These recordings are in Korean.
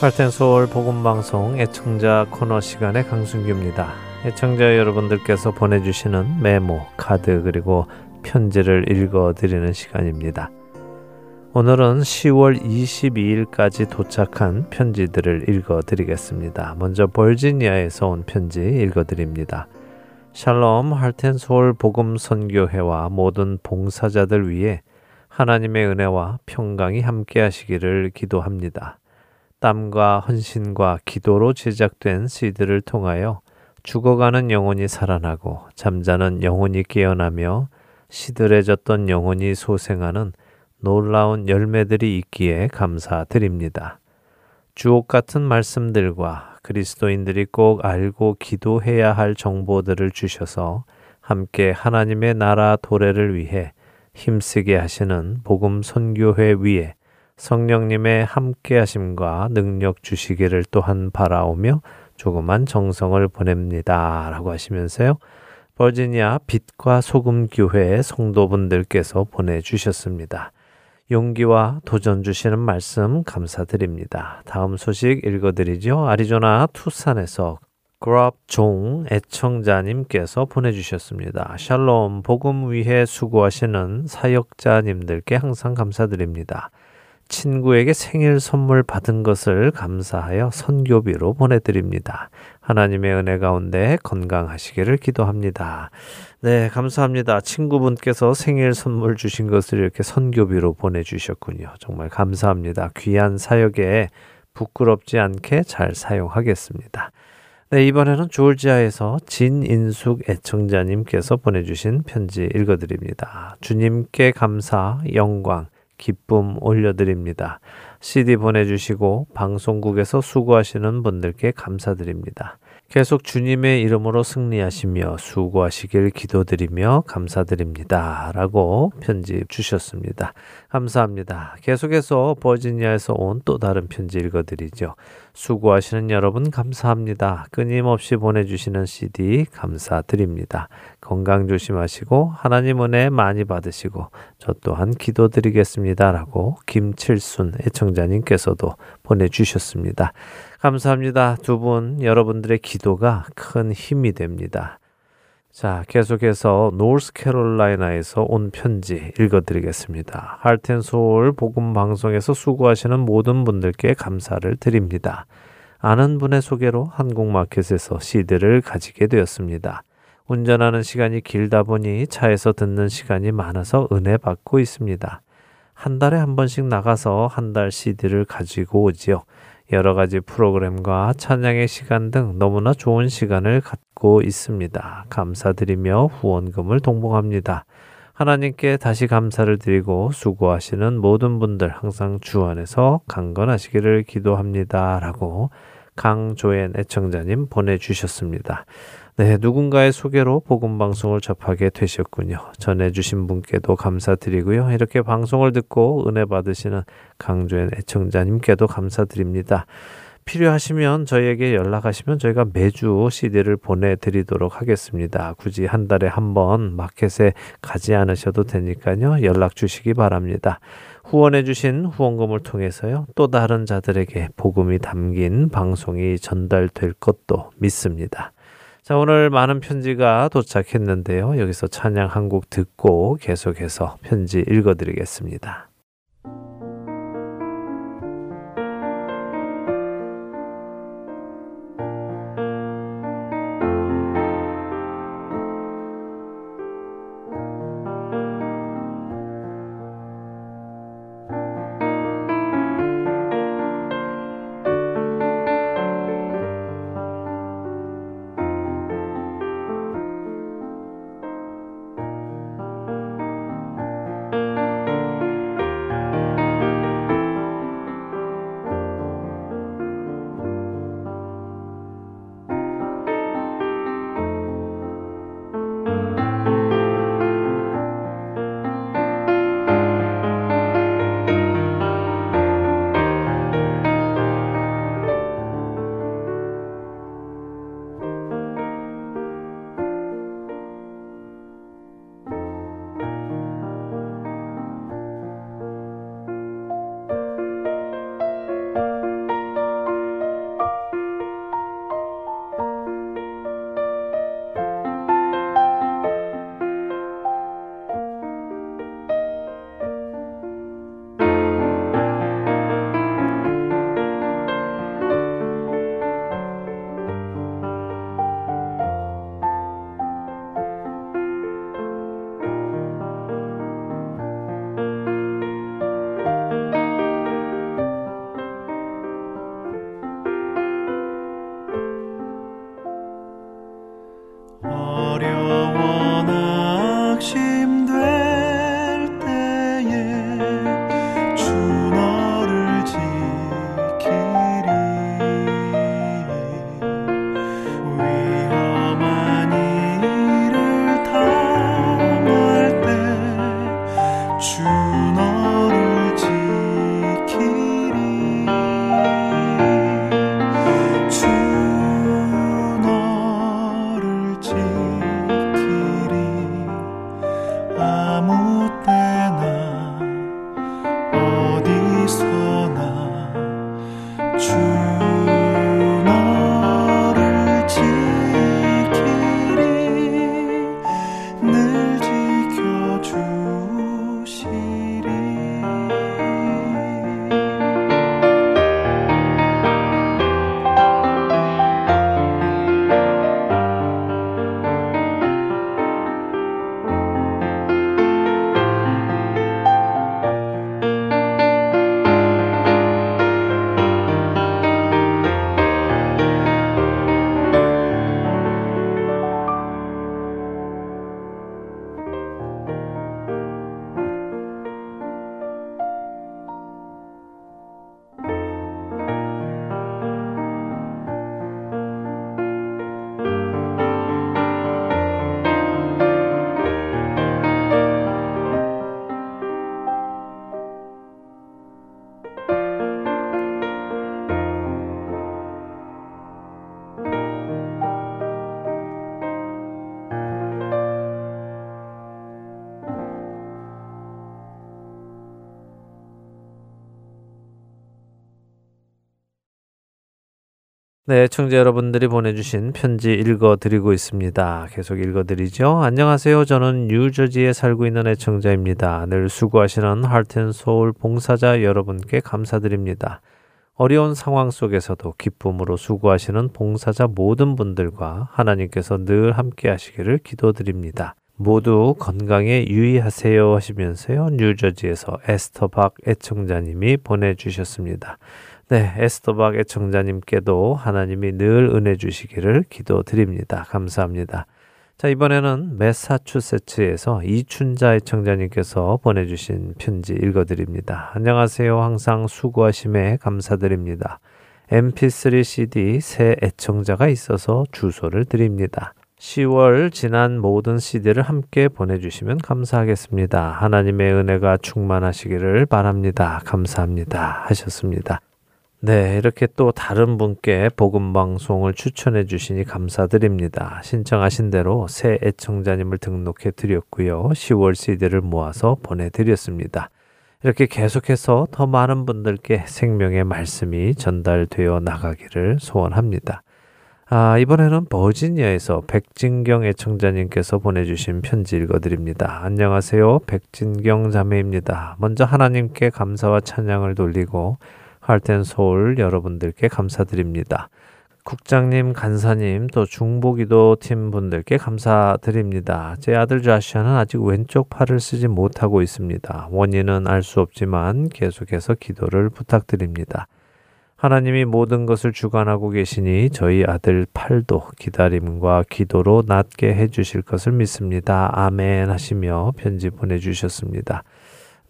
할텐서울 복음방송 애청자 코너 시간의 강순규입니다. 애청자 여러분들께서 보내주시는 메모, 카드 그리고 편지를 읽어드리는 시간입니다. 오늘은 10월 22일까지 도착한 편지들을 읽어드리겠습니다. 먼저 버지니아에서 온 편지 읽어드립니다. 샬롬 할텐서울 복음선교회와 모든 봉사자들 위해 하나님의 은혜와 평강이 함께 하시기를 기도합니다. 땀과 헌신과 기도로 제작된 CD를 통하여 죽어가는 영혼이 살아나고 잠자는 영혼이 깨어나며 시들해졌던 영혼이 소생하는 놀라운 열매들이 있기에 감사드립니다. 주옥 같은 말씀들과 그리스도인들이 꼭 알고 기도해야 할 정보들을 주셔서 함께 하나님의 나라 도래를 위해 힘쓰게 하시는 복음 선교회 위에 성령님의 함께 하심과 능력 주시기를 또한 바라오며 조그만 정성을 보냅니다. 라고 하시면서요. 버지니아 빛과 소금 교회 성도분들께서 보내주셨습니다. 용기와 도전 주시는 말씀 감사드립니다. 다음 소식 읽어드리죠. 아리조나 투산에서 그랍 종 애청자님께서 보내주셨습니다. 샬롬 복음 위해 수고하시는 사역자님들께 항상 감사드립니다. 친구에게 생일 선물 받은 것을 감사하여 선교비로 보내드립니다. 하나님의 은혜 가운데 건강하시기를 기도합니다. 네, 감사합니다. 친구분께서 생일 선물 주신 것을 이렇게 선교비로 보내주셨군요. 정말 감사합니다. 귀한 사역에 부끄럽지 않게 잘 사용하겠습니다. 네, 이번에는 조지아에서 진인숙 애청자님께서 보내주신 편지 읽어드립니다. 주님께 감사, 영광, 기쁨 올려드립니다. CD 보내주시고 방송국에서 수고하시는 분들께 감사드립니다. 계속 주님의 이름으로 승리하시며 수고하시길 기도드리며 감사드립니다. 라고 편지 주셨습니다. 감사합니다. 계속해서 버지니아에서 온 또 다른 편지 읽어드리죠. 수고하시는 여러분 감사합니다. 끊임없이 보내주시는 CD 감사드립니다. 건강 조심하시고 하나님 은혜 많이 받으시고 저 또한 기도드리겠습니다. 라고 김칠순 애청자님께서도 보내주셨습니다. 감사합니다. 두 분 여러분들의 기도가 큰 힘이 됩니다. 자, 계속해서 노스캐롤라이나에서 온 편지 읽어드리겠습니다. 할텐소울 복음 방송에서 수고하시는 모든 분들께 감사를 드립니다. 아는 분의 소개로 한국마켓에서 CD를 가지게 되었습니다. 운전하는 시간이 길다 보니 차에서 듣는 시간이 많아서 은혜 받고 있습니다. 한 달에 한 번씩 나가서 한 달 CD를 가지고 오지요. 여러 가지 프로그램과 찬양의 시간 등 너무나 좋은 시간을 갖고 있습니다. 감사드리며 후원금을 동봉합니다. 하나님께 다시 감사를 드리고 수고하시는 모든 분들 항상 주 안에서 강건하시기를 기도합니다. 라고 강조엔 애청자님 보내주셨습니다. 네, 누군가의 소개로 복음 방송을 접하게 되셨군요. 전해 주신 분께도 감사드리고요. 이렇게 방송을 듣고 은혜 받으시는 강조연 애청자님께도 감사드립니다. 필요하시면 저희에게 연락하시면 저희가 매주 CD를 보내드리도록 하겠습니다. 굳이 한 달에 한 번 마켓에 가지 않으셔도 되니까요. 연락 주시기 바랍니다. 후원해주신 후원금을 통해서요. 또 다른 자들에게 복음이 담긴 방송이 전달될 것도 믿습니다. 자, 오늘 많은 편지가 도착했는데요. 여기서 찬양 한 곡 듣고 계속해서 편지 읽어드리겠습니다. 네, 청자 여러분들이 보내주신 편지 읽어드리고 있습니다. 계속 읽어드리죠. 안녕하세요. 저는 뉴저지에 살고 있는 애청자입니다. 늘 수고하시는 하트앤소울 봉사자 여러분께 감사드립니다. 어려운 상황 속에서도 기쁨으로 수고하시는 봉사자 모든 분들과 하나님께서 늘 함께 하시기를 기도드립니다. 모두 건강에 유의하세요 하시면서요. 뉴저지에서 에스터 박 애청자님이 보내주셨습니다. 네, 에스더박 애청자님께도 하나님이 늘 은혜 주시기를 기도드립니다. 감사합니다. 자, 이번에는 메사추세츠에서 이춘자 애청자님께서 보내주신 편지 읽어드립니다. 안녕하세요. 항상 수고하심에 감사드립니다. mp3 cd 새 애청자가 있어서 주소를 드립니다. 10월 지난 모든 CD를 함께 보내주시면 감사하겠습니다. 하나님의 은혜가 충만하시기를 바랍니다. 감사합니다. 하셨습니다. 네, 이렇게 또 다른 분께 복음 방송을 추천해 주시니 감사드립니다. 신청하신 대로 새 애청자님을 등록해 드렸고요. 10월 CD를 모아서 보내 드렸습니다. 이렇게 계속해서 더 많은 분들께 생명의 말씀이 전달되어 나가기를 소원합니다. 아, 이번에는 버지니아에서 백진경 애청자님께서 보내주신 편지 읽어드립니다. 안녕하세요. 백진경 자매입니다. 먼저 하나님께 감사와 찬양을 돌리고 할텐 서울 여러분들께 감사드립니다. 국장님, 간사님, 또 중보기도 팀 분들께 감사드립니다. 제 아들 자시아는 아직 왼쪽 팔을 쓰지 못하고 있습니다. 원인은 알 수 없지만 계속해서 기도를 부탁드립니다. 하나님이 모든 것을 주관하고 계시니 저희 아들 팔도 기다림과 기도로 낫게 해주실 것을 믿습니다. 아멘 하시며 편지 보내주셨습니다.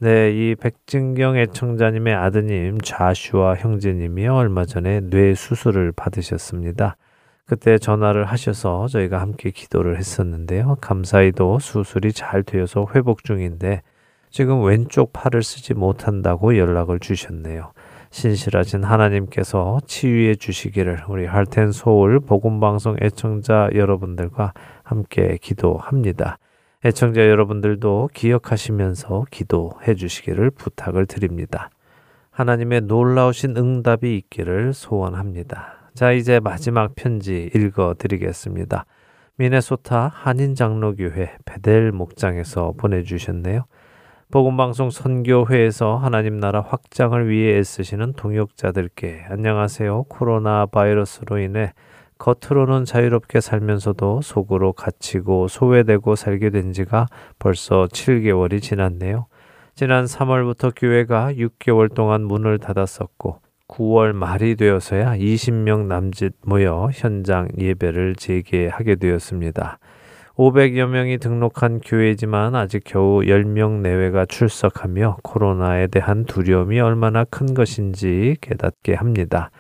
네, 이 백진경 애청자님의 아드님 좌슈아 형제님이요 얼마 전에 뇌 수술을 받으셨습니다. 그때 전화를 하셔서 저희가 함께 기도를 했었는데요. 감사히도 수술이 잘 되어서 회복 중인데 지금 왼쪽 팔을 쓰지 못한다고 연락을 주셨네요. 신실하신 하나님께서 치유해 주시기를 우리 할텐 소울 복음 방송 애청자 여러분들과 함께 기도합니다. 애청자 여러분들도 기억하시면서 기도해 주시기를 부탁을 드립니다. 하나님의 놀라우신 응답이 있기를 소원합니다. 자, 이제 마지막 편지 읽어 드리겠습니다. 미네소타 한인장로교회 베델 목장에서 보내주셨네요. 복음방송 선교회에서 하나님 나라 확장을 위해 애쓰시는 동역자들께 안녕하세요. 코로나 바이러스로 인해 겉으로는 자유롭게 살면서도 속으로 갇히고 소외되고 살게 된 지가 벌써 7개월이 지났네요. 지난 3월부터 교회가 6개월 동안 문을 닫았었고 9월 말이 되어서야 20명 남짓 모여 현장 예배를 재개하게 되었습니다. 500여 명이 등록한 교회지만 아직 겨우 10명 내외가 출석하며 코로나에 대한 두려움이 얼마나 큰 것인지 깨닫게 합니다.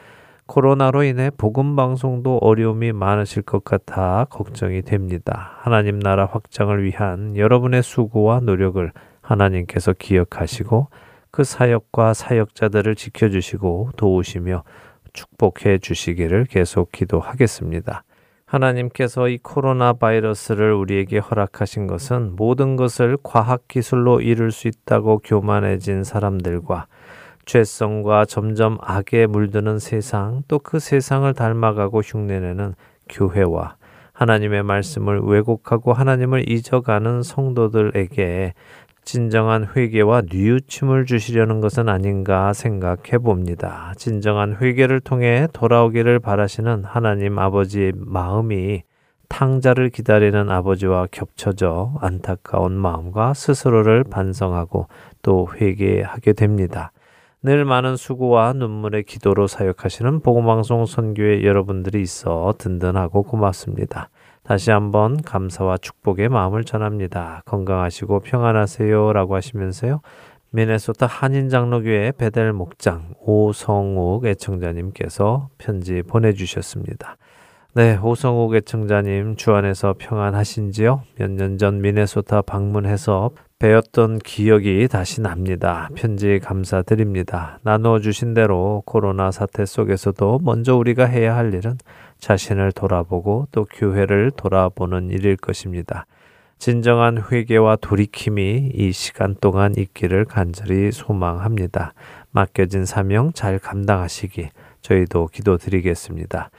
코로나로 인해 복음 방송도 어려움이 많으실 것 같아 걱정이 됩니다. 하나님 나라 확장을 위한 여러분의 수고와 노력을 하나님께서 기억하시고 그 사역과 사역자들을 지켜주시고 도우시며 축복해 주시기를 계속 기도하겠습니다. 하나님께서 이 코로나 바이러스를 우리에게 허락하신 것은 모든 것을 과학 기술로 이룰 수 있다고 교만해진 사람들과 죄성과 점점 악에 물드는 세상 또 그 세상을 닮아가고 흉내내는 교회와 하나님의 말씀을 왜곡하고 하나님을 잊어가는 성도들에게 진정한 회개와 뉘우침을 주시려는 것은 아닌가 생각해 봅니다. 진정한 회개를 통해 돌아오기를 바라시는 하나님 아버지의 마음이 탕자를 기다리는 아버지와 겹쳐져 안타까운 마음과 스스로를 반성하고 또 회개하게 됩니다. 늘 많은 수고와 눈물의 기도로 사역하시는 보고방송 선교의 여러분들이 있어 든든하고 고맙습니다. 다시 한번 감사와 축복의 마음을 전합니다. 건강하시고 평안하세요. 라고 하시면서요. 미네소타 한인장로교회 베델 목장 오성욱 애청자님께서 편지 보내주셨습니다. 네, 오성욱 애청자님 주 안에서 평안하신지요? 몇 년 전 미네소타 방문해서 배웠던 기억이 다시 납니다. 편지 감사드립니다. 나누어 주신 대로 코로나 사태 속에서도 먼저 우리가 해야 할 일은 자신을 돌아보고 또 교회를 돌아보는 일일 것입니다. 진정한 회개와 돌이킴이 이 시간 동안 있기를 간절히 소망합니다. 맡겨진 사명 잘 감당하시기 저희도 기도드리겠습니다.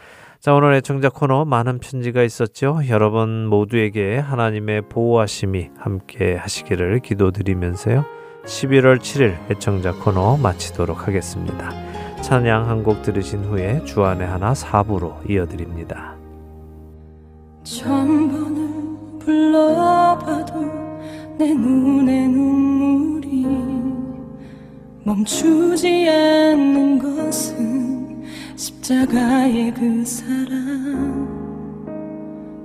자, 오늘 의청자 코너 많은 편지가 있었죠. 여러분 모두에게 하나님의 보호하심이 함께 하시기를 기도드리면서요. 11월 7일 애청자 코너 마치도록 하겠습니다. 찬양 한 곡 들으신 후에 주안의 하나 사부로 이어드립니다. 천번을 불러봐도 내 눈에 눈물이 멈추지 않는 것은 십자가의 그 사랑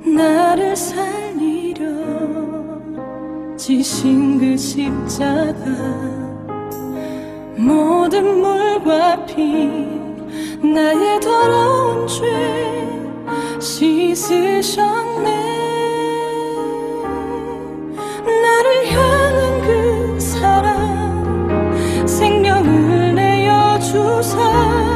나를 살리려 지신 그 십자가 모든 물과 피 나의 더러운 죄 씻으셨네. 나를 향한 그 사랑 생명을 내어 주사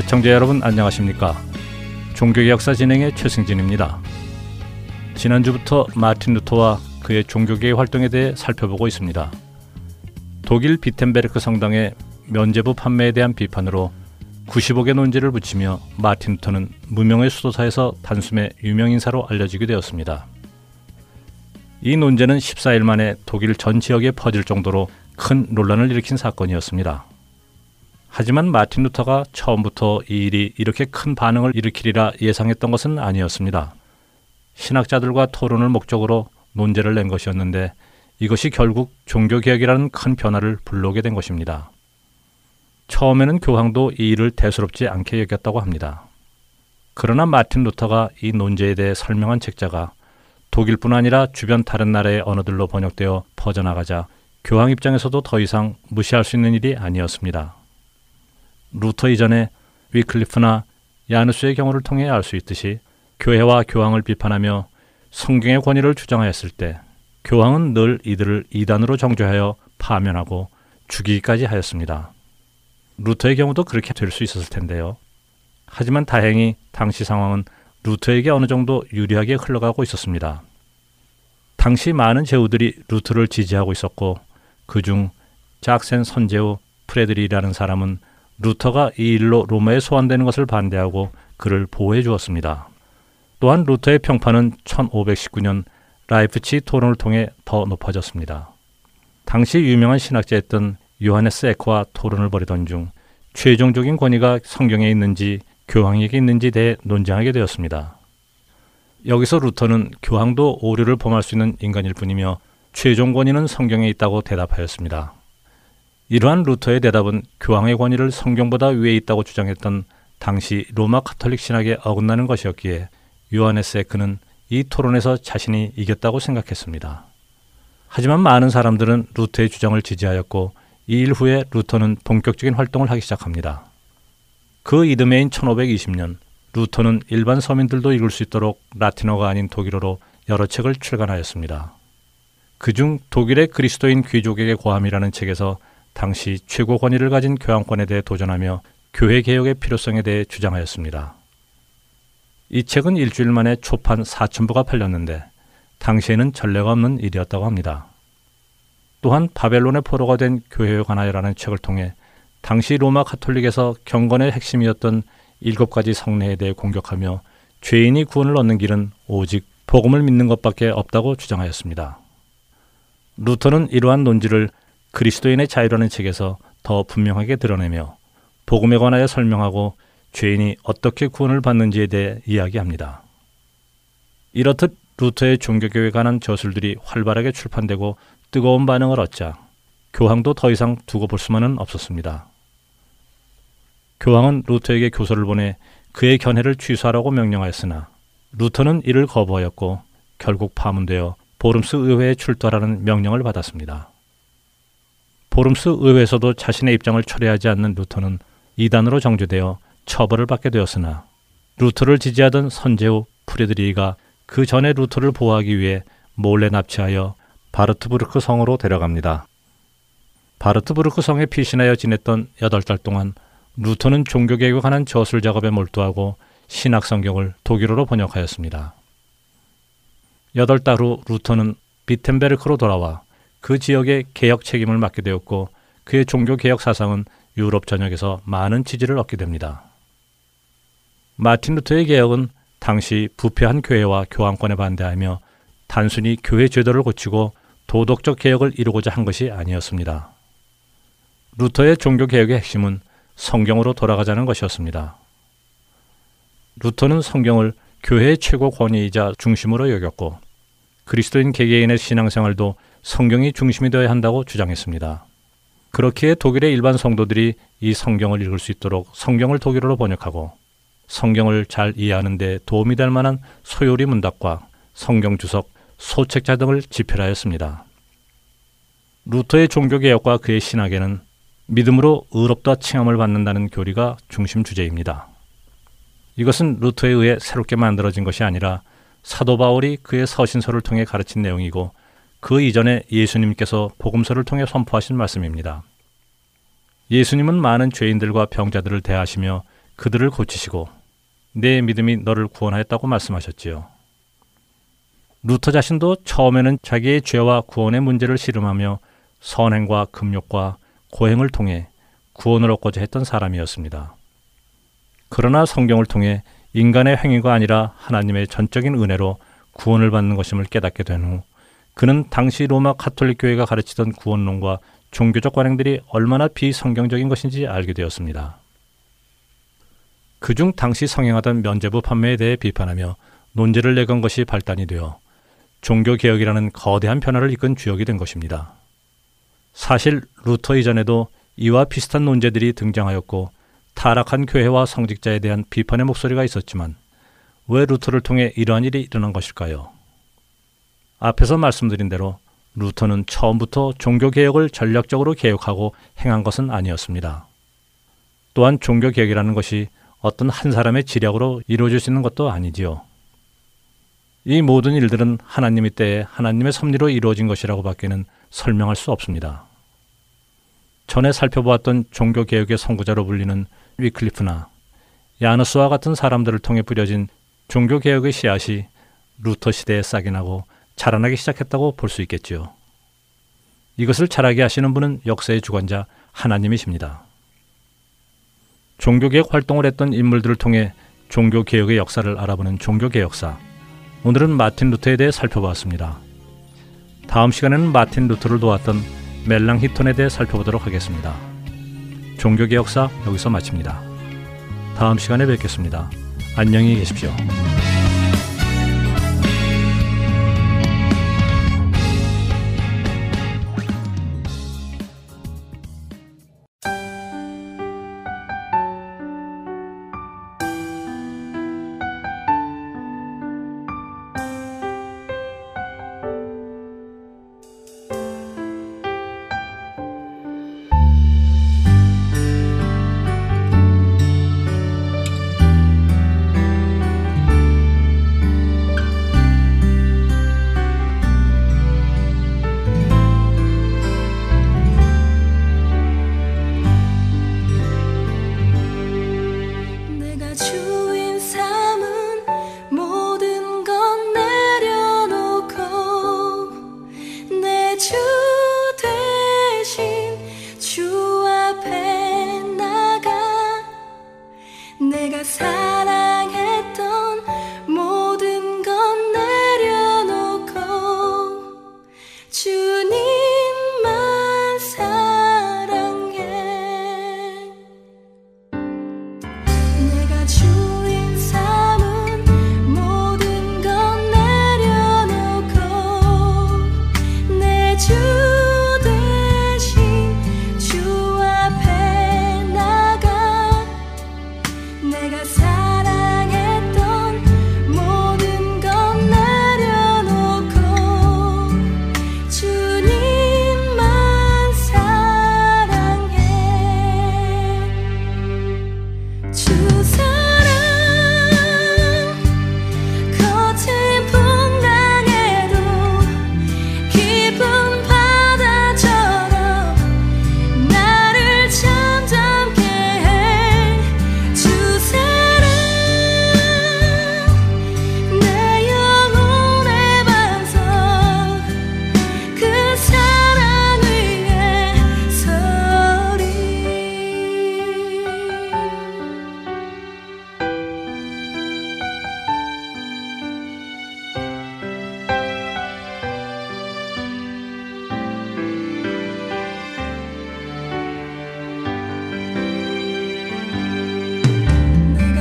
애청자 여러분 안녕하십니까? 종교개혁사 진행의 최승진입니다. 지난주부터 마틴 루터와 그의 종교계의 활동에 대해 살펴보고 있습니다. 독일 비텐베르크 성당의 면제부 판매에 대한 비판으로 95개 논제를 붙이며 마틴 루터는 무명의 수도사에서 단숨에 유명 인사로 알려지게 되었습니다. 이 논제는 14일 만에 독일 전 지역에 퍼질 정도로 큰 논란을 일으킨 사건이었습니다. 하지만 마틴 루터가 처음부터 이 일이 이렇게 큰 반응을 일으키리라 예상했던 것은 아니었습니다. 신학자들과 토론을 목적으로 논제를 낸 것이었는데 이것이 결국 종교개혁이라는 큰 변화를 불러오게 된 것입니다. 처음에는 교황도 이 일을 대수롭지 않게 여겼다고 합니다. 그러나 마틴 루터가 이 논제에 대해 설명한 책자가 독일뿐 아니라 주변 다른 나라의 언어들로 번역되어 퍼져나가자 교황 입장에서도 더 이상 무시할 수 있는 일이 아니었습니다. 루터 이전에 위클리프나 얀 후스의 경우를 통해 알 수 있듯이 교회와 교황을 비판하며 성경의 권위를 주장하였을 때 교황은 늘 이들을 이단으로 정죄하여 파면하고 죽이기까지 하였습니다. 루터의 경우도 그렇게 될 수 있었을 텐데요. 하지만 다행히 당시 상황은 루터에게 어느 정도 유리하게 흘러가고 있었습니다. 당시 많은 제후들이 루터를 지지하고 있었고 그중 작센 선제후 프레드리히라는 사람은 루터가 이 일로 로마에 소환되는 것을 반대하고 그를 보호해 주었습니다. 또한 루터의 평판은 1519년 라이프치히 토론을 통해 더 높아졌습니다. 당시 유명한 신학자였던 요하네스 에크와 토론을 벌이던 중 최종적인 권위가 성경에 있는지 교황에게 있는지 대해 논쟁하게 되었습니다. 여기서 루터는 교황도 오류를 범할 수 있는 인간일 뿐이며 최종 권위는 성경에 있다고 대답하였습니다. 이러한 루터의 대답은 교황의 권위를 성경보다 위에 있다고 주장했던 당시 로마 카톨릭 신학에 어긋나는 것이었기에 요하네스 에크는 이 토론에서 자신이 이겼다고 생각했습니다. 하지만 많은 사람들은 루터의 주장을 지지하였고 이 일 후에 루터는 본격적인 활동을 하기 시작합니다. 그 이듬해인 1520년 루터는 일반 서민들도 읽을 수 있도록 라틴어가 아닌 독일어로 여러 책을 출간하였습니다. 그중 독일의 그리스도인 귀족에게 고함이라는 책에서 당시 최고 권위를 가진 교황권에 대해 도전하며 교회 개혁의 필요성에 대해 주장하였습니다. 이 책은 일주일 만에 초판 4천부가 팔렸는데 당시에는 전례가 없는 일이었다고 합니다. 또한 바벨론의 포로가 된 교회에 관하여라는 책을 통해 당시 로마 카톨릭에서 경건의 핵심이었던 일곱 가지 성례에 대해 공격하며 죄인이 구원을 얻는 길은 오직 복음을 믿는 것밖에 없다고 주장하였습니다. 루터는 이러한 논지를 그리스도인의 자유라는 책에서 더 분명하게 드러내며 복음에 관하여 설명하고 죄인이 어떻게 구원을 받는지에 대해 이야기합니다. 이렇듯 루터의 종교교회에 관한 저술들이 활발하게 출판되고 뜨거운 반응을 얻자 교황도 더 이상 두고 볼 수만은 없었습니다. 교황은 루터에게 교서를 보내 그의 견해를 취소하라고 명령하였으나 루터는 이를 거부하였고 결국 파문되어 보름스 의회에 출두하라는 명령을 받았습니다. 보름스 의회에서도 자신의 입장을 철회하지 않는 루터는 이단으로 정죄되어 처벌을 받게 되었으나 루터를 지지하던 선제후 프레드리히가 그 전에 루터를 보호하기 위해 몰래 납치하여 바르트부르크 성으로 데려갑니다. 바르트부르크 성에 피신하여 지냈던 8달 동안 루터는 종교개혁에 관한 저술 작업에 몰두하고 신약 성경을 독일어로 번역하였습니다. 8달 후 루터는 비텐베르크로 돌아와 그 지역의 개혁 책임을 맡게 되었고 그의 종교 개혁 사상은 유럽 전역에서 많은 지지를 얻게 됩니다. 마틴 루터의 개혁은 당시 부패한 교회와 교황권에 반대하며 단순히 교회 제도를 고치고 도덕적 개혁을 이루고자 한 것이 아니었습니다. 루터의 종교 개혁의 핵심은 성경으로 돌아가자는 것이었습니다. 루터는 성경을 교회의 최고 권위이자 중심으로 여겼고 그리스도인 개개인의 신앙생활도 성경이 중심이 되어야 한다고 주장했습니다. 그렇기에 독일의 일반 성도들이 이 성경을 읽을 수 있도록 성경을 독일어로 번역하고 성경을 잘 이해하는 데 도움이 될 만한 소요리 문답과 성경 주석, 소책자 등을 집필하였습니다. 루터의 종교 개혁과 그의 신학에는 믿음으로 의롭다 칭함을 받는다는 교리가 중심 주제입니다. 이것은 루터에 의해 새롭게 만들어진 것이 아니라 사도 바울이 그의 서신서를 통해 가르친 내용이고 그 이전에 예수님께서 복음서를 통해 선포하신 말씀입니다. 예수님은 많은 죄인들과 병자들을 대하시며 그들을 고치시고 내 믿음이 너를 구원하였다고 말씀하셨지요. 루터 자신도 처음에는 자기의 죄와 구원의 문제를 씨름하며 선행과 금욕과 고행을 통해 구원을 얻고자 했던 사람이었습니다. 그러나 성경을 통해 인간의 행위가 아니라 하나님의 전적인 은혜로 구원을 받는 것임을 깨닫게 된 후 그는 당시 로마 카톨릭 교회가 가르치던 구원론과 종교적 관행들이 얼마나 비성경적인 것인지 알게 되었습니다. 그중 당시 성행하던 면죄부 판매에 대해 비판하며 논제를 내건 것이 발단이 되어 종교개혁이라는 거대한 변화를 이끈 주역이 된 것입니다. 사실 루터 이전에도 이와 비슷한 논제들이 등장하였고 타락한 교회와 성직자에 대한 비판의 목소리가 있었지만 왜 루터를 통해 이러한 일이 일어난 것일까요? 앞에서 말씀드린 대로 루터는 처음부터 종교개혁을 전략적으로 개혁하고 행한 것은 아니었습니다. 또한 종교개혁이라는 것이 어떤 한 사람의 지략으로 이루어질 수 있는 것도 아니지요. 이 모든 일들은 하나님의 때에 하나님의 섭리로 이루어진 것이라고 밖에는 설명할 수 없습니다. 전에 살펴보았던 종교개혁의 선구자로 불리는 위클리프나 얀 후스와 같은 사람들을 통해 뿌려진 종교개혁의 씨앗이 루터 시대에 싹이 나고 자라나기 시작했다고 볼 수 있겠지요. 이것을 자라게 하시는 분은 역사의 주관자 하나님이십니다. 종교개혁 활동을 했던 인물들을 통해 종교개혁의 역사를 알아보는 종교개혁사. 오늘은 마틴 루터에 대해 살펴보았습니다. 다음 시간에는 마틴 루터를 도왔던 멜랑 히톤에 대해 살펴보도록 하겠습니다. 종교개혁사 여기서 마칩니다. 다음 시간에 뵙겠습니다. 안녕히 계십시오.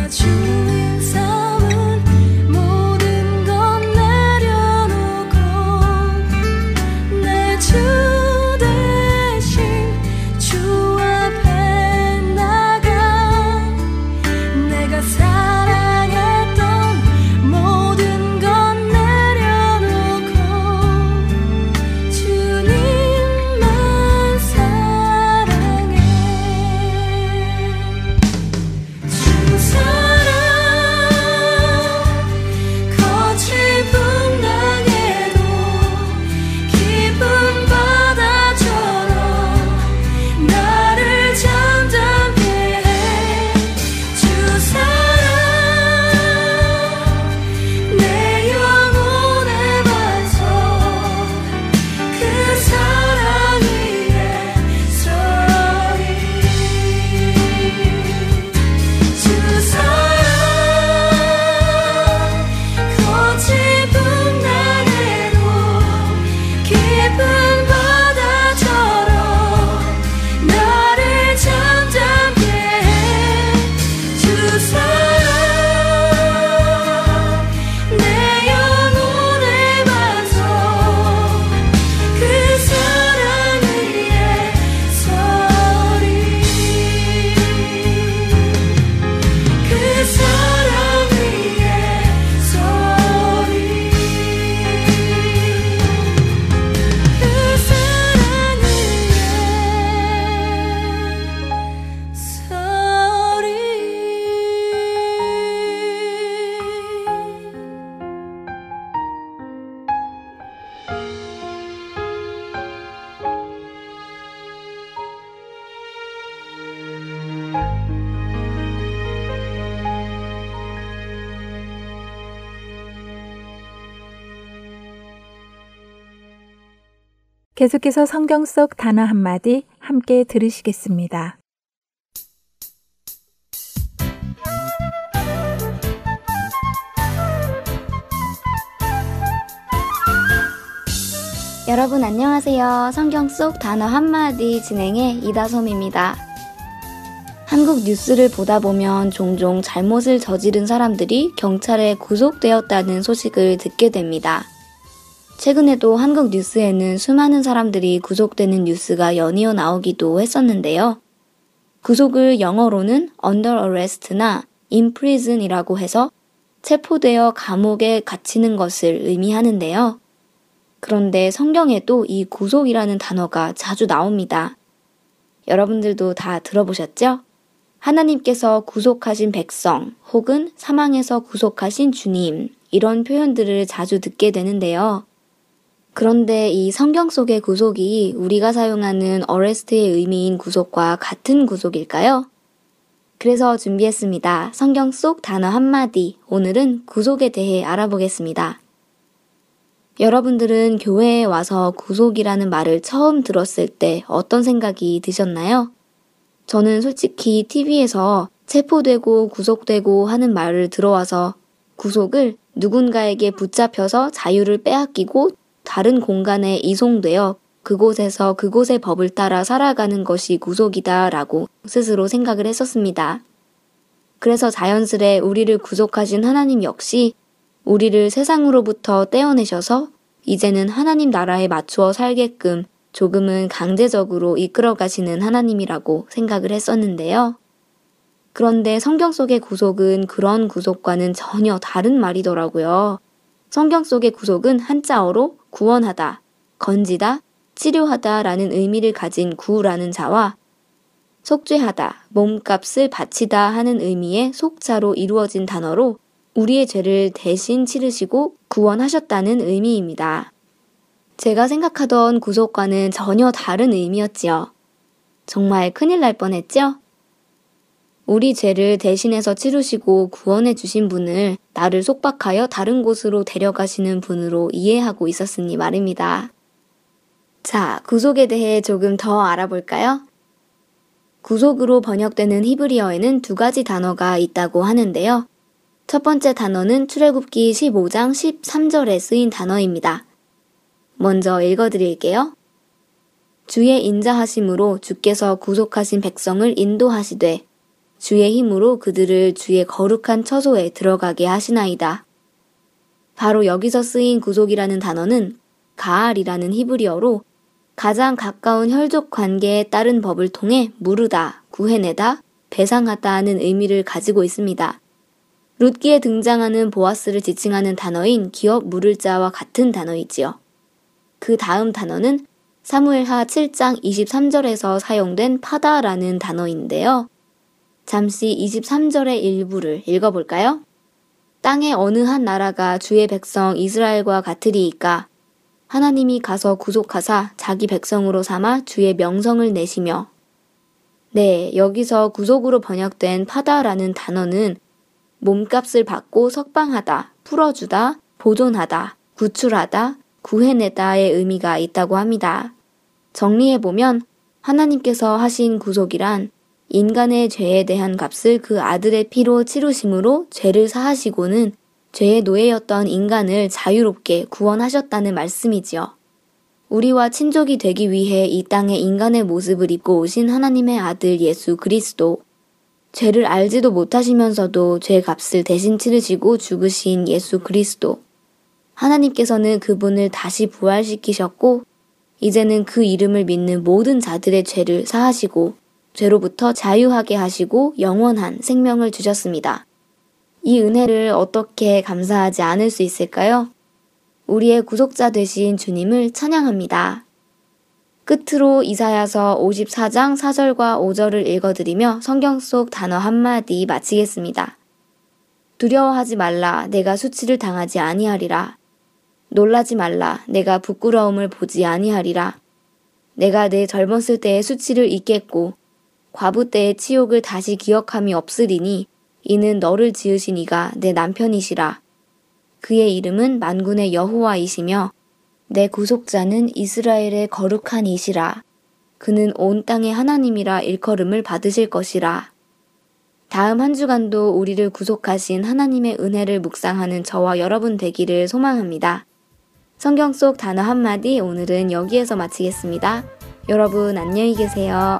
about you. 계속해서 성경 속 단어 한마디 함께 들으시겠습니다. 여러분 안녕하세요. 성경 속 단어 한마디 진행의 이다솜입니다. 한국 뉴스를 보다 보면 종종 잘못을 저지른 사람들이 경찰에 구속되었다는 소식을 듣게 됩니다. 최근에도 한국 뉴스에는 수많은 사람들이 구속되는 뉴스가 연이어 나오기도 했었는데요. 구속을 영어로는 under arrest나 in prison이라고 해서 체포되어 감옥에 갇히는 것을 의미하는데요. 그런데 성경에도 이 구속이라는 단어가 자주 나옵니다. 여러분들도 다 들어보셨죠? 하나님께서 구속하신 백성 혹은 사망에서 구속하신 주님 이런 표현들을 자주 듣게 되는데요. 그런데 이 성경 속의 구속이 우리가 사용하는 어레스트의 의미인 구속과 같은 구속일까요? 그래서 준비했습니다. 성경 속 단어 한마디. 오늘은 구속에 대해 알아보겠습니다. 여러분들은 교회에 와서 구속이라는 말을 처음 들었을 때 어떤 생각이 드셨나요? 저는 솔직히 TV에서 체포되고 구속되고 하는 말을 들어와서 구속을 누군가에게 붙잡혀서 자유를 빼앗기고 다른 공간에 이송되어 그곳에서 그곳의 법을 따라 살아가는 것이 구속이다 라고 스스로 생각을 했었습니다. 그래서 자연스레 우리를 구속하신 하나님 역시 우리를 세상으로부터 떼어내셔서 이제는 하나님 나라에 맞추어 살게끔 조금은 강제적으로 이끌어 가시는 하나님이라고 생각을 했었는데요. 그런데 성경 속의 구속은 그런 구속과는 전혀 다른 말이더라고요. 성경 속의 구속은 한자어로 구원하다, 건지다, 치료하다 라는 의미를 가진 구라는 자와 속죄하다, 몸값을 바치다 하는 의미의 속자로 이루어진 단어로 우리의 죄를 대신 치르시고 구원하셨다는 의미입니다. 제가 생각하던 구속과는 전혀 다른 의미였지요. 정말 큰일 날 뻔했죠? 우리 죄를 대신해서 치르시고 구원해 주신 분을 나를 속박하여 다른 곳으로 데려가시는 분으로 이해하고 있었으니 말입니다. 자, 구속에 대해 조금 더 알아볼까요? 구속으로 번역되는 히브리어에는 두 가지 단어가 있다고 하는데요. 첫 번째 단어는 출애굽기 15장 13절에 쓰인 단어입니다. 먼저 읽어드릴게요. 주의 인자하심으로 주께서 구속하신 백성을 인도하시되 주의 힘으로 그들을 주의 거룩한 처소에 들어가게 하시나이다. 바로 여기서 쓰인 구속이라는 단어는 가알이라는 히브리어로 가장 가까운 혈족 관계에 따른 법을 통해 무르다, 구해내다, 배상하다 하는 의미를 가지고 있습니다. 룻기에 등장하는 보아스를 지칭하는 단어인 기업 물을 자와 같은 단어이지요. 그 다음 단어는 사무엘하 7장 23절에서 사용된 파다라는 단어인데요. 잠시 23절의 일부를 읽어볼까요? 땅의 어느 한 나라가 주의 백성 이스라엘과 같으리이까 하나님이 가서 구속하사 자기 백성으로 삼아 주의 명성을 내시며 네, 여기서 구속으로 번역된 파다라는 단어는 몸값을 받고 석방하다, 풀어주다, 보존하다, 구출하다, 구해내다의 의미가 있다고 합니다. 정리해보면 하나님께서 하신 구속이란 인간의 죄에 대한 값을 그 아들의 피로 치루심으로 죄를 사하시고는 죄의 노예였던 인간을 자유롭게 구원하셨다는 말씀이지요. 우리와 친족이 되기 위해 이 땅에 인간의 모습을 입고 오신 하나님의 아들 예수 그리스도, 죄를 알지도 못하시면서도 죄 값을 대신 치르시고 죽으신 예수 그리스도. 하나님께서는 그분을 다시 부활시키셨고, 이제는 그 이름을 믿는 모든 자들의 죄를 사하시고, 죄로부터 자유하게 하시고 영원한 생명을 주셨습니다. 이 은혜를 어떻게 감사하지 않을 수 있을까요? 우리의 구속자 되신 주님을 찬양합니다. 끝으로 이사야서 54장 4절과 5절을 읽어드리며 성경 속 단어 한마디 마치겠습니다. 두려워하지 말라 내가 수치를 당하지 아니하리라. 놀라지 말라 내가 부끄러움을 보지 아니하리라. 내가 내 젊었을 때의 수치를 잊겠고 과부 때의 치욕을 다시 기억함이 없으리니 이는 너를 지으신 이가 내 남편이시라. 그의 이름은 만군의 여호와이시며 내 구속자는 이스라엘의 거룩한 이시라. 그는 온 땅의 하나님이라 일컬음을 받으실 것이라. 다음 한 주간도 우리를 구속하신 하나님의 은혜를 묵상하는 저와 여러분 되기를 소망합니다. 성경 속 단어 한마디 오늘은 여기에서 마치겠습니다. 여러분 안녕히 계세요.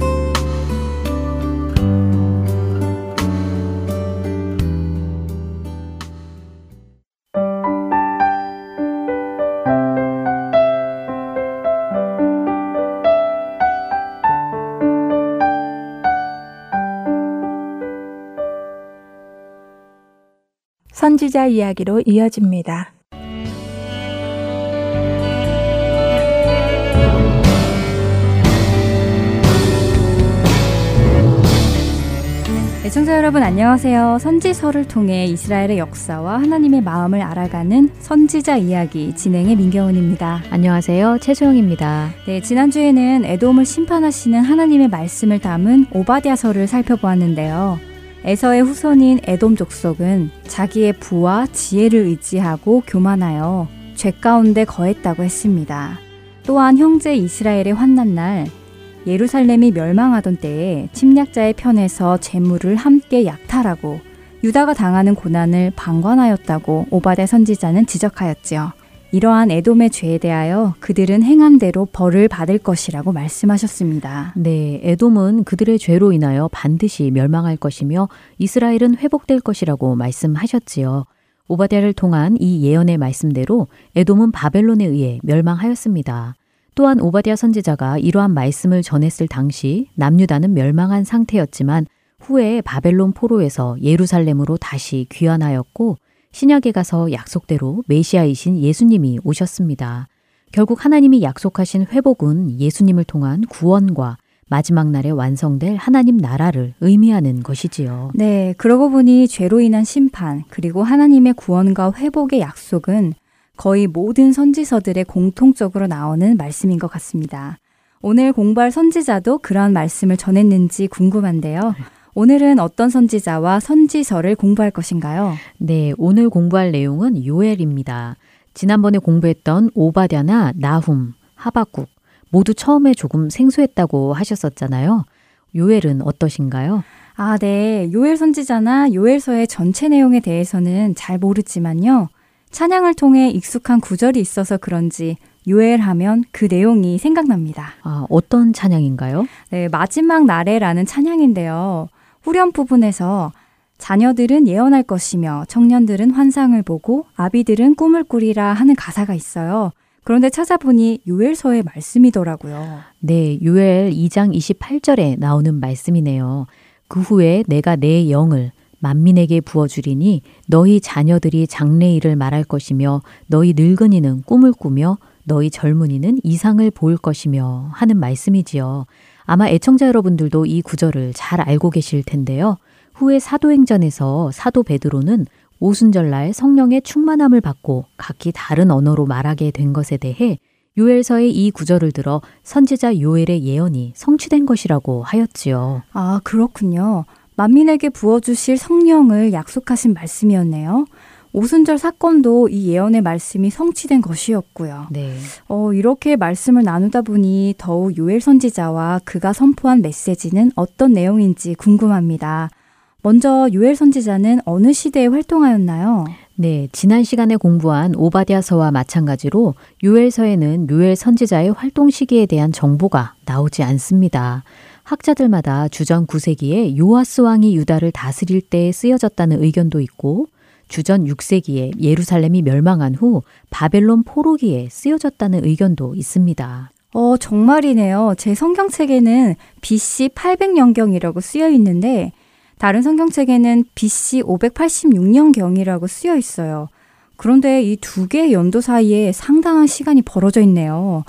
선지자 이야기로 이어집니다. 애청자 여러분 안녕하세요. 선지서를 통해 이스라엘의 역사와 하나님의 마음을 알아가는 선지자 이야기 진행의 민경훈입니다. 안녕하세요. 최소영입니다. 네, 지난주에는 에돔을 심판하시는 하나님의 말씀을 담은 오바댜서를 살펴보았는데요. 에서의 후손인 에돔 족속은 자기의 부와 지혜를 의지하고 교만하여 죄 가운데 거했다고 했습니다. 또한 형제 이스라엘의 환난 날 예루살렘이 멸망하던 때에 침략자의 편에서 재물을 함께 약탈하고 유다가 당하는 고난을 방관하였다고 오바데 선지자는 지적하였지요. 이러한 에돔의 죄에 대하여 그들은 행한 대로 벌을 받을 것이라고 말씀하셨습니다. 네, 에돔은 그들의 죄로 인하여 반드시 멸망할 것이며 이스라엘은 회복될 것이라고 말씀하셨지요. 오바댜를 통한 이 예언의 말씀대로 에돔은 바벨론에 의해 멸망하였습니다. 또한 오바댜 선지자가 이러한 말씀을 전했을 당시 남유다는 멸망한 상태였지만 후에 바벨론 포로에서 예루살렘으로 다시 귀환하였고 신약에 가서 약속대로 메시아이신 예수님이 오셨습니다. 결국 하나님이 약속하신 회복은 예수님을 통한 구원과 마지막 날에 완성될 하나님 나라를 의미하는 것이지요. 네, 그러고 보니 죄로 인한 심판, 그리고 하나님의 구원과 회복의 약속은 거의 모든 선지서들의 공통적으로 나오는 말씀인 것 같습니다. 오늘 공부할 선지자도 그러한 말씀을 전했는지 궁금한데요. 오늘은 어떤 선지자와 선지서를 공부할 것인가요? 네, 오늘 공부할 내용은 요엘입니다. 지난번에 공부했던 오바댜나 나훔, 하박국 모두 처음에 조금 생소했다고 하셨었잖아요. 요엘은 어떠신가요? 아, 네. 요엘 선지자나 요엘서의 전체 내용에 대해서는 잘 모르지만요. 찬양을 통해 익숙한 구절이 있어서 그런지 요엘 하면 그 내용이 생각납니다. 아, 어떤 찬양인가요? 네, 마지막 날에라는 찬양인데요. 후렴 부분에서 자녀들은 예언할 것이며 청년들은 환상을 보고 아비들은 꿈을 꾸리라 하는 가사가 있어요. 그런데 찾아보니 요엘서의 말씀이더라고요. 네, 요엘 2장 28절에 나오는 말씀이네요. 그 후에 내가 내 영을 만민에게 부어주리니 너희 자녀들이 장래일을 말할 것이며 너희 늙은이는 꿈을 꾸며 너희 젊은이는 이상을 볼 것이며 하는 말씀이지요. 아마 애청자 여러분들도 이 구절을 잘 알고 계실 텐데요. 후에 사도행전에서 사도 베드로는 오순절날 성령의 충만함을 받고 각기 다른 언어로 말하게 된 것에 대해 요엘서의 이 구절을 들어 선지자 요엘의 예언이 성취된 것이라고 하였지요. 아, 그렇군요. 만민에게 부어주실 성령을 약속하신 말씀이었네요. 오순절 사건도 이 예언의 말씀이 성취된 것이었고요. 네. 어, 이렇게 말씀을 나누다 보니 더욱 요엘 선지자와 그가 선포한 메시지는 어떤 내용인지 궁금합니다. 먼저 요엘 선지자는 어느 시대에 활동하였나요? 네, 지난 시간에 공부한 오바댜서와 마찬가지로 요엘서에는 요엘 선지자의 활동 시기에 대한 정보가 나오지 않습니다. 학자들마다 주전 9세기에 요아스 왕이 유다를 다스릴 때 쓰여졌다는 의견도 있고 주전 6세기에 예루살렘이 멸망한 후 바벨론 포로기에 쓰여졌다는 의견도 있습니다. 어, 정말이네요. 제 성경책에는 BC 800년경이라고 쓰여 있는데 다른 성경책에는 BC 586년경이라고 쓰여 있어요. 그런데 이 두 개의 연도 사이에 상당한 시간이 벌어져 있네요.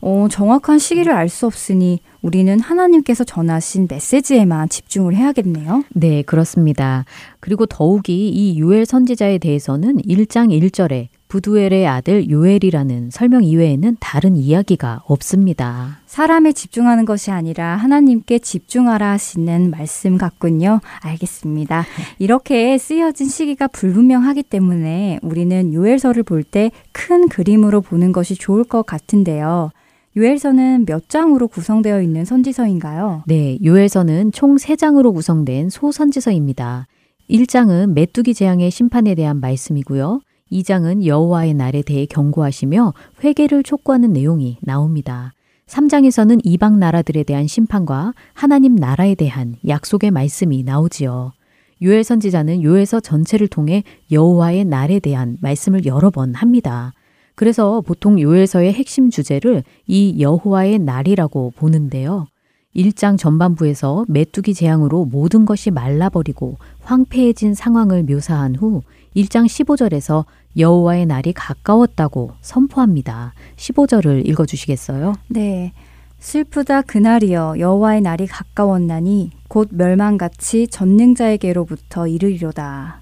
어, 정확한 시기를 알 수 없으니 우리는 하나님께서 전하신 메시지에만 집중을 해야겠네요. 네, 그렇습니다. 그리고 더욱이 이 요엘 선지자에 대해서는 1장 1절에 부두엘의 아들 요엘이라는 설명 이외에는 다른 이야기가 없습니다. 사람에 집중하는 것이 아니라 하나님께 집중하라 하시는 말씀 같군요. 알겠습니다. 이렇게 쓰여진 시기가 불분명하기 때문에 우리는 요엘서를 볼 때 큰 그림으로 보는 것이 좋을 것 같은데요. 요엘서는 몇 장으로 구성되어 있는 선지서인가요? 네, 요엘서는 총 3장으로 구성된 소선지서입니다. 1장은 메뚜기 재앙의 심판에 대한 말씀이고요. 2장은 여호와의 날에 대해 경고하시며 회개를 촉구하는 내용이 나옵니다. 3장에서는 이방 나라들에 대한 심판과 하나님 나라에 대한 약속의 말씀이 나오지요. 요엘 선지자는 요엘서 전체를 통해 여호와의 날에 대한 말씀을 여러 번 합니다. 그래서 보통 요엘서의 핵심 주제를 이 여호와의 날이라고 보는데요. 1장 전반부에서 메뚜기 재앙으로 모든 것이 말라버리고 황폐해진 상황을 묘사한 후 1장 15절에서 여호와의 날이 가까웠다고 선포합니다. 15절을 읽어 주시겠어요? 네. 슬프다 그날이여 여호와의 날이 가까웠나니 곧 멸망같이 전능자에게로부터 이르리로다.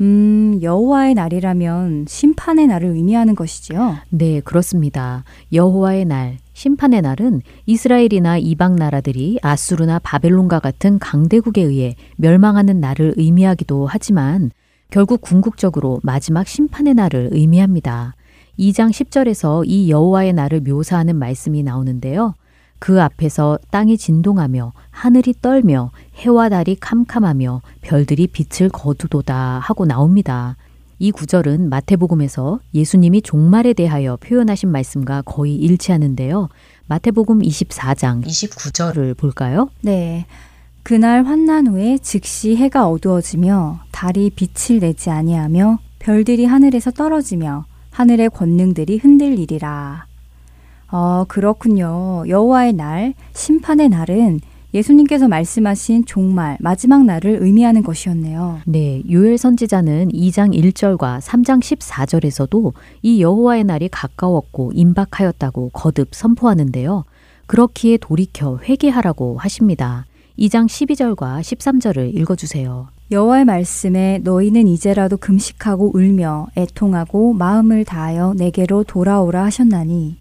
음, 여호와의 날이라면 심판의 날을 의미하는 것이지요? 네, 그렇습니다. 여호와의 날, 심판의 날은 이스라엘이나 이방 나라들이 아수르나 바벨론과 같은 강대국에 의해 멸망하는 날을 의미하기도 하지만 결국 궁극적으로 마지막 심판의 날을 의미합니다. 2장 10절에서 이 여호와의 날을 묘사하는 말씀이 나오는데요. 그 앞에서 땅이 진동하며 하늘이 떨며 해와 달이 캄캄하며 별들이 빛을 거두도다 하고 나옵니다. 이 구절은 마태복음에서 예수님이 종말에 대하여 표현하신 말씀과 거의 일치하는데요. 마태복음 24장 29절을 볼까요? 네. 그날 환난 후에 즉시 해가 어두워지며 달이 빛을 내지 아니하며 별들이 하늘에서 떨어지며 하늘의 권능들이 흔들리리라. 어, 그렇군요. 여호와의 날, 심판의 날은 예수님께서 말씀하신 종말, 마지막 날을 의미하는 것이었네요. 네, 요엘 선지자는 2장 1절과 3장 14절에서도 이 여호와의 날이 가까웠고 임박하였다고 거듭 선포하는데요. 그렇기에 돌이켜 회개하라고 하십니다. 2장 12절과 13절을 읽어주세요. 여호와의 말씀에 너희는 이제라도 금식하고 울며 애통하고 마음을 다하여 내게로 돌아오라 하셨나니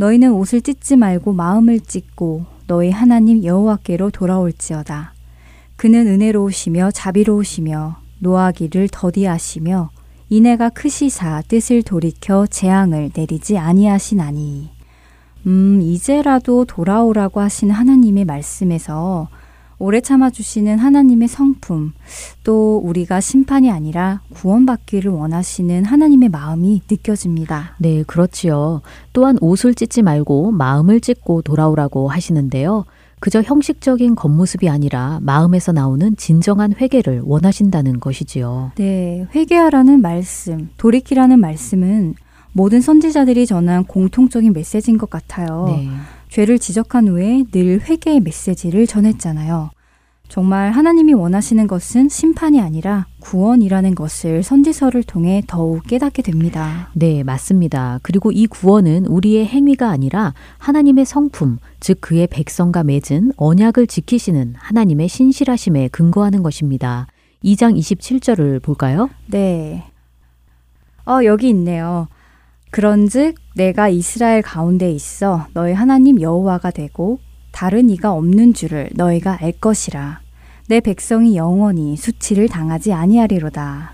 너희는 옷을 찢지 말고 마음을 찢고 너희 하나님 여호와께로 돌아올지어다. 그는 은혜로우시며 자비로우시며 노하기를 더디하시며 이내가 크시사 뜻을 돌이켜 재앙을 내리지 아니하시나니. 음, 이제라도 돌아오라고 하신 하나님의 말씀에서 오래 참아주시는 하나님의 성품, 또 우리가 심판이 아니라 구원받기를 원하시는 하나님의 마음이 느껴집니다. 네, 그렇지요. 또한 옷을 찢지 말고 마음을 찢고 돌아오라고 하시는데요. 그저 형식적인 겉모습이 아니라 마음에서 나오는 진정한 회개를 원하신다는 것이지요. 네, 회개하라는 말씀, 돌이키라는 말씀은 모든 선지자들이 전한 공통적인 메시지인 것 같아요. 네. 죄를 지적한 후에 늘 회개의 메시지를 전했잖아요. 정말 하나님이 원하시는 것은 심판이 아니라 구원이라는 것을 선지서를 통해 더욱 깨닫게 됩니다. 네, 맞습니다. 그리고 이 구원은 우리의 행위가 아니라 하나님의 성품, 즉 그의 백성과 맺은 언약을 지키시는 하나님의 신실하심에 근거하는 것입니다. 2장 27절을 볼까요? 네. 어, 여기 있네요. 그런즉 내가 이스라엘 가운데 있어 너희 하나님 여호와가 되고 다른 이가 없는 줄을 너희가 알 것이라. 내 백성이 영원히 수치를 당하지 아니하리로다.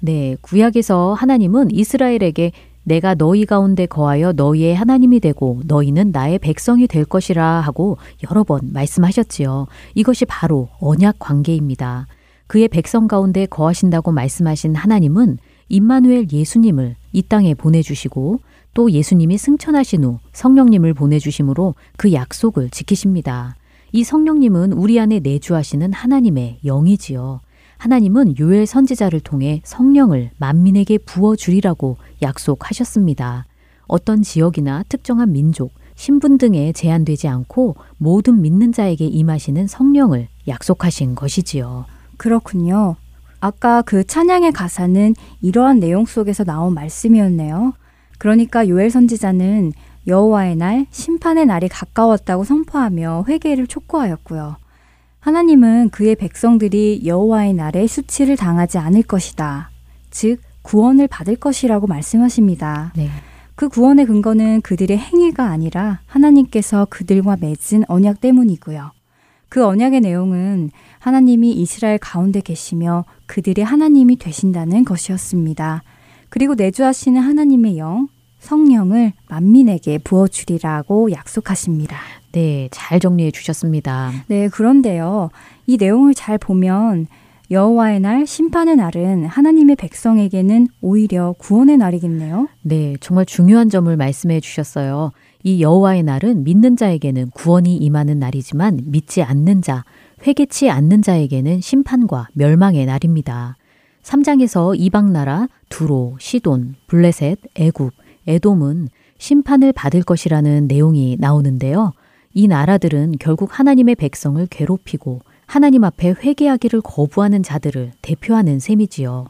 네, 구약에서 하나님은 이스라엘에게 내가 너희 가운데 거하여 너희의 하나님이 되고 너희는 나의 백성이 될 것이라 하고 여러 번 말씀하셨지요. 이것이 바로 언약 관계입니다. 그의 백성 가운데 거하신다고 말씀하신 하나님은 임마누엘 예수님을 이 땅에 보내주시고 또 예수님이 승천하신 후 성령님을 보내주심으로 그 약속을 지키십니다. 이 성령님은 우리 안에 내주하시는 하나님의 영이지요. 하나님은 요엘 선지자를 통해 성령을 만민에게 부어주리라고 약속하셨습니다. 어떤 지역이나 특정한 민족, 신분 등에 제한되지 않고 모든 믿는 자에게 임하시는 성령을 약속하신 것이지요. 그렇군요. 아까 그 찬양의 가사는 이러한 내용 속에서 나온 말씀이었네요. 그러니까 요엘 선지자는 여호와의 날, 심판의 날이 가까웠다고 선포하며 회개를 촉구하였고요. 하나님은 그의 백성들이 여호와의 날에 수치를 당하지 않을 것이다. 즉 구원을 받을 것이라고 말씀하십니다. 네. 그 구원의 근거는 그들의 행위가 아니라 하나님께서 그들과 맺은 언약 때문이고요. 그 언약의 내용은 하나님이 이스라엘 가운데 계시며 그들의 하나님이 되신다는 것이었습니다. 그리고 내주하시는 하나님의 영, 성령을 만민에게 부어주리라고 약속하십니다. 네, 잘 정리해 주셨습니다. 네, 그런데요. 이 내용을 잘 보면 여호와의 날, 심판의 날은 하나님의 백성에게는 오히려 구원의 날이겠네요. 네, 정말 중요한 점을 말씀해 주셨어요. 이 여호와의 날은 믿는 자에게는 구원이 임하는 날이지만 믿지 않는 자, 회개치 않는 자에게는 심판과 멸망의 날입니다. 3장에서 이방 나라 두로, 시돈, 블레셋, 애굽, 에돔은 심판을 받을 것이라는 내용이 나오는데요. 이 나라들은 결국 하나님의 백성을 괴롭히고 하나님 앞에 회개하기를 거부하는 자들을 대표하는 셈이지요.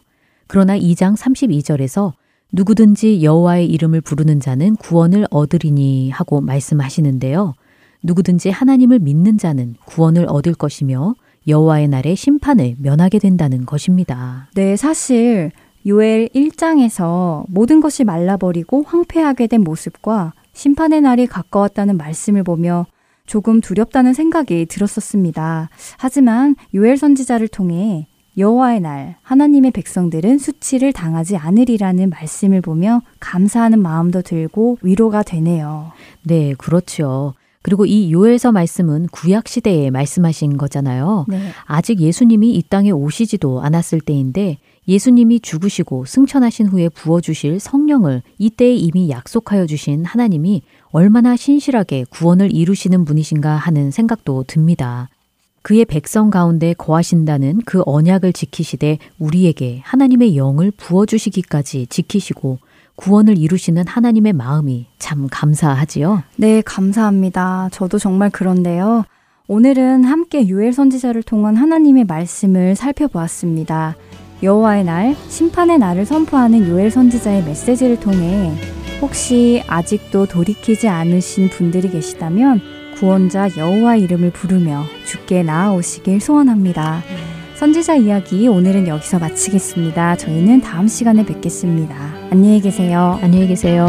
그러나 2장 32절에서 누구든지 여호와의 이름을 부르는 자는 구원을 얻으리니 하고 말씀하시는데요. 누구든지 하나님을 믿는 자는 구원을 얻을 것이며 여호와의 날에 심판을 면하게 된다는 것입니다. 네, 사실 요엘 1장에서 모든 것이 말라버리고 황폐하게 된 모습과 심판의 날이 가까웠다는 말씀을 보며 조금 두렵다는 생각이 들었었습니다. 하지만 요엘 선지자를 통해 여호와의 날 하나님의 백성들은 수치를 당하지 않으리라는 말씀을 보며 감사하는 마음도 들고 위로가 되네요. 네, 그렇죠. 그리고 이 요엘서 말씀은 구약 시대에 말씀하신 거잖아요. 네. 아직 예수님이 이 땅에 오시지도 않았을 때인데 예수님이 죽으시고 승천하신 후에 부어 주실 성령을 이때에 이미 약속하여 주신 하나님이 얼마나 신실하게 구원을 이루시는 분이신가 하는 생각도 듭니다. 그의 백성 가운데 거하신다는 그 언약을 지키시되 우리에게 하나님의 영을 부어주시기까지 지키시고 구원을 이루시는 하나님의 마음이 참 감사하지요. 네, 감사합니다. 저도 정말 그런데요. 오늘은 함께 유엘 선지자를 통한 하나님의 말씀을 살펴보았습니다. 여호와의 날, 심판의 날을 선포하는 요엘 선지자의 메시지를 통해 혹시 아직도 돌이키지 않으신 분들이 계시다면 구원자 여호와 이름을 부르며 주께 나아오시길 소원합니다. 선지자 이야기 오늘은 여기서 마치겠습니다. 저희는 다음 시간에 뵙겠습니다. 안녕히 계세요. 안녕히 계세요.